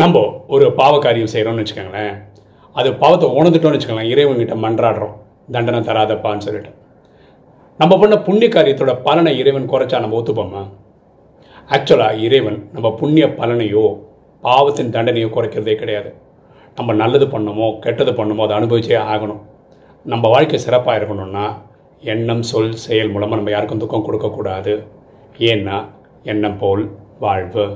நம்ம ஒரு பாவ காரியம் செய்கிறோம்னு வச்சுக்கோங்களேன். அது பாவத்தை உணர்ந்துட்டோம்னு வச்சுக்கோங்களேன். இறைவன்கிட்ட மன்றாடுறோம். தண்டனை தராதப்பான்னு சொல்லிட்டு. நம்ம பண்ண புண்ணிய காரியத்தோட பலனை இறைவன் குறைச்சா நம்ம ஒத்துப்போமா? ஆக்சுவலாக இறைவன் நம்ம புண்ணிய பலனையோ பாவத்தின் தண்டனையோ குறைக்கிறதே கிடையாது. நம்ம நல்லது பண்ணமோ கெட்டது பண்ணமோ அதை அனுபவிச்சே ஆகணும். நம்ம வாழ்க்கை சிறப்பாக இருக்கணும்னா எண்ணம் சொல் செயல் மூலமாக நம்ம யாருக்கும் துக்கம் கொடுக்கக்கூடாது. ஏன்னா எண்ணம் போல் வாழ்வு.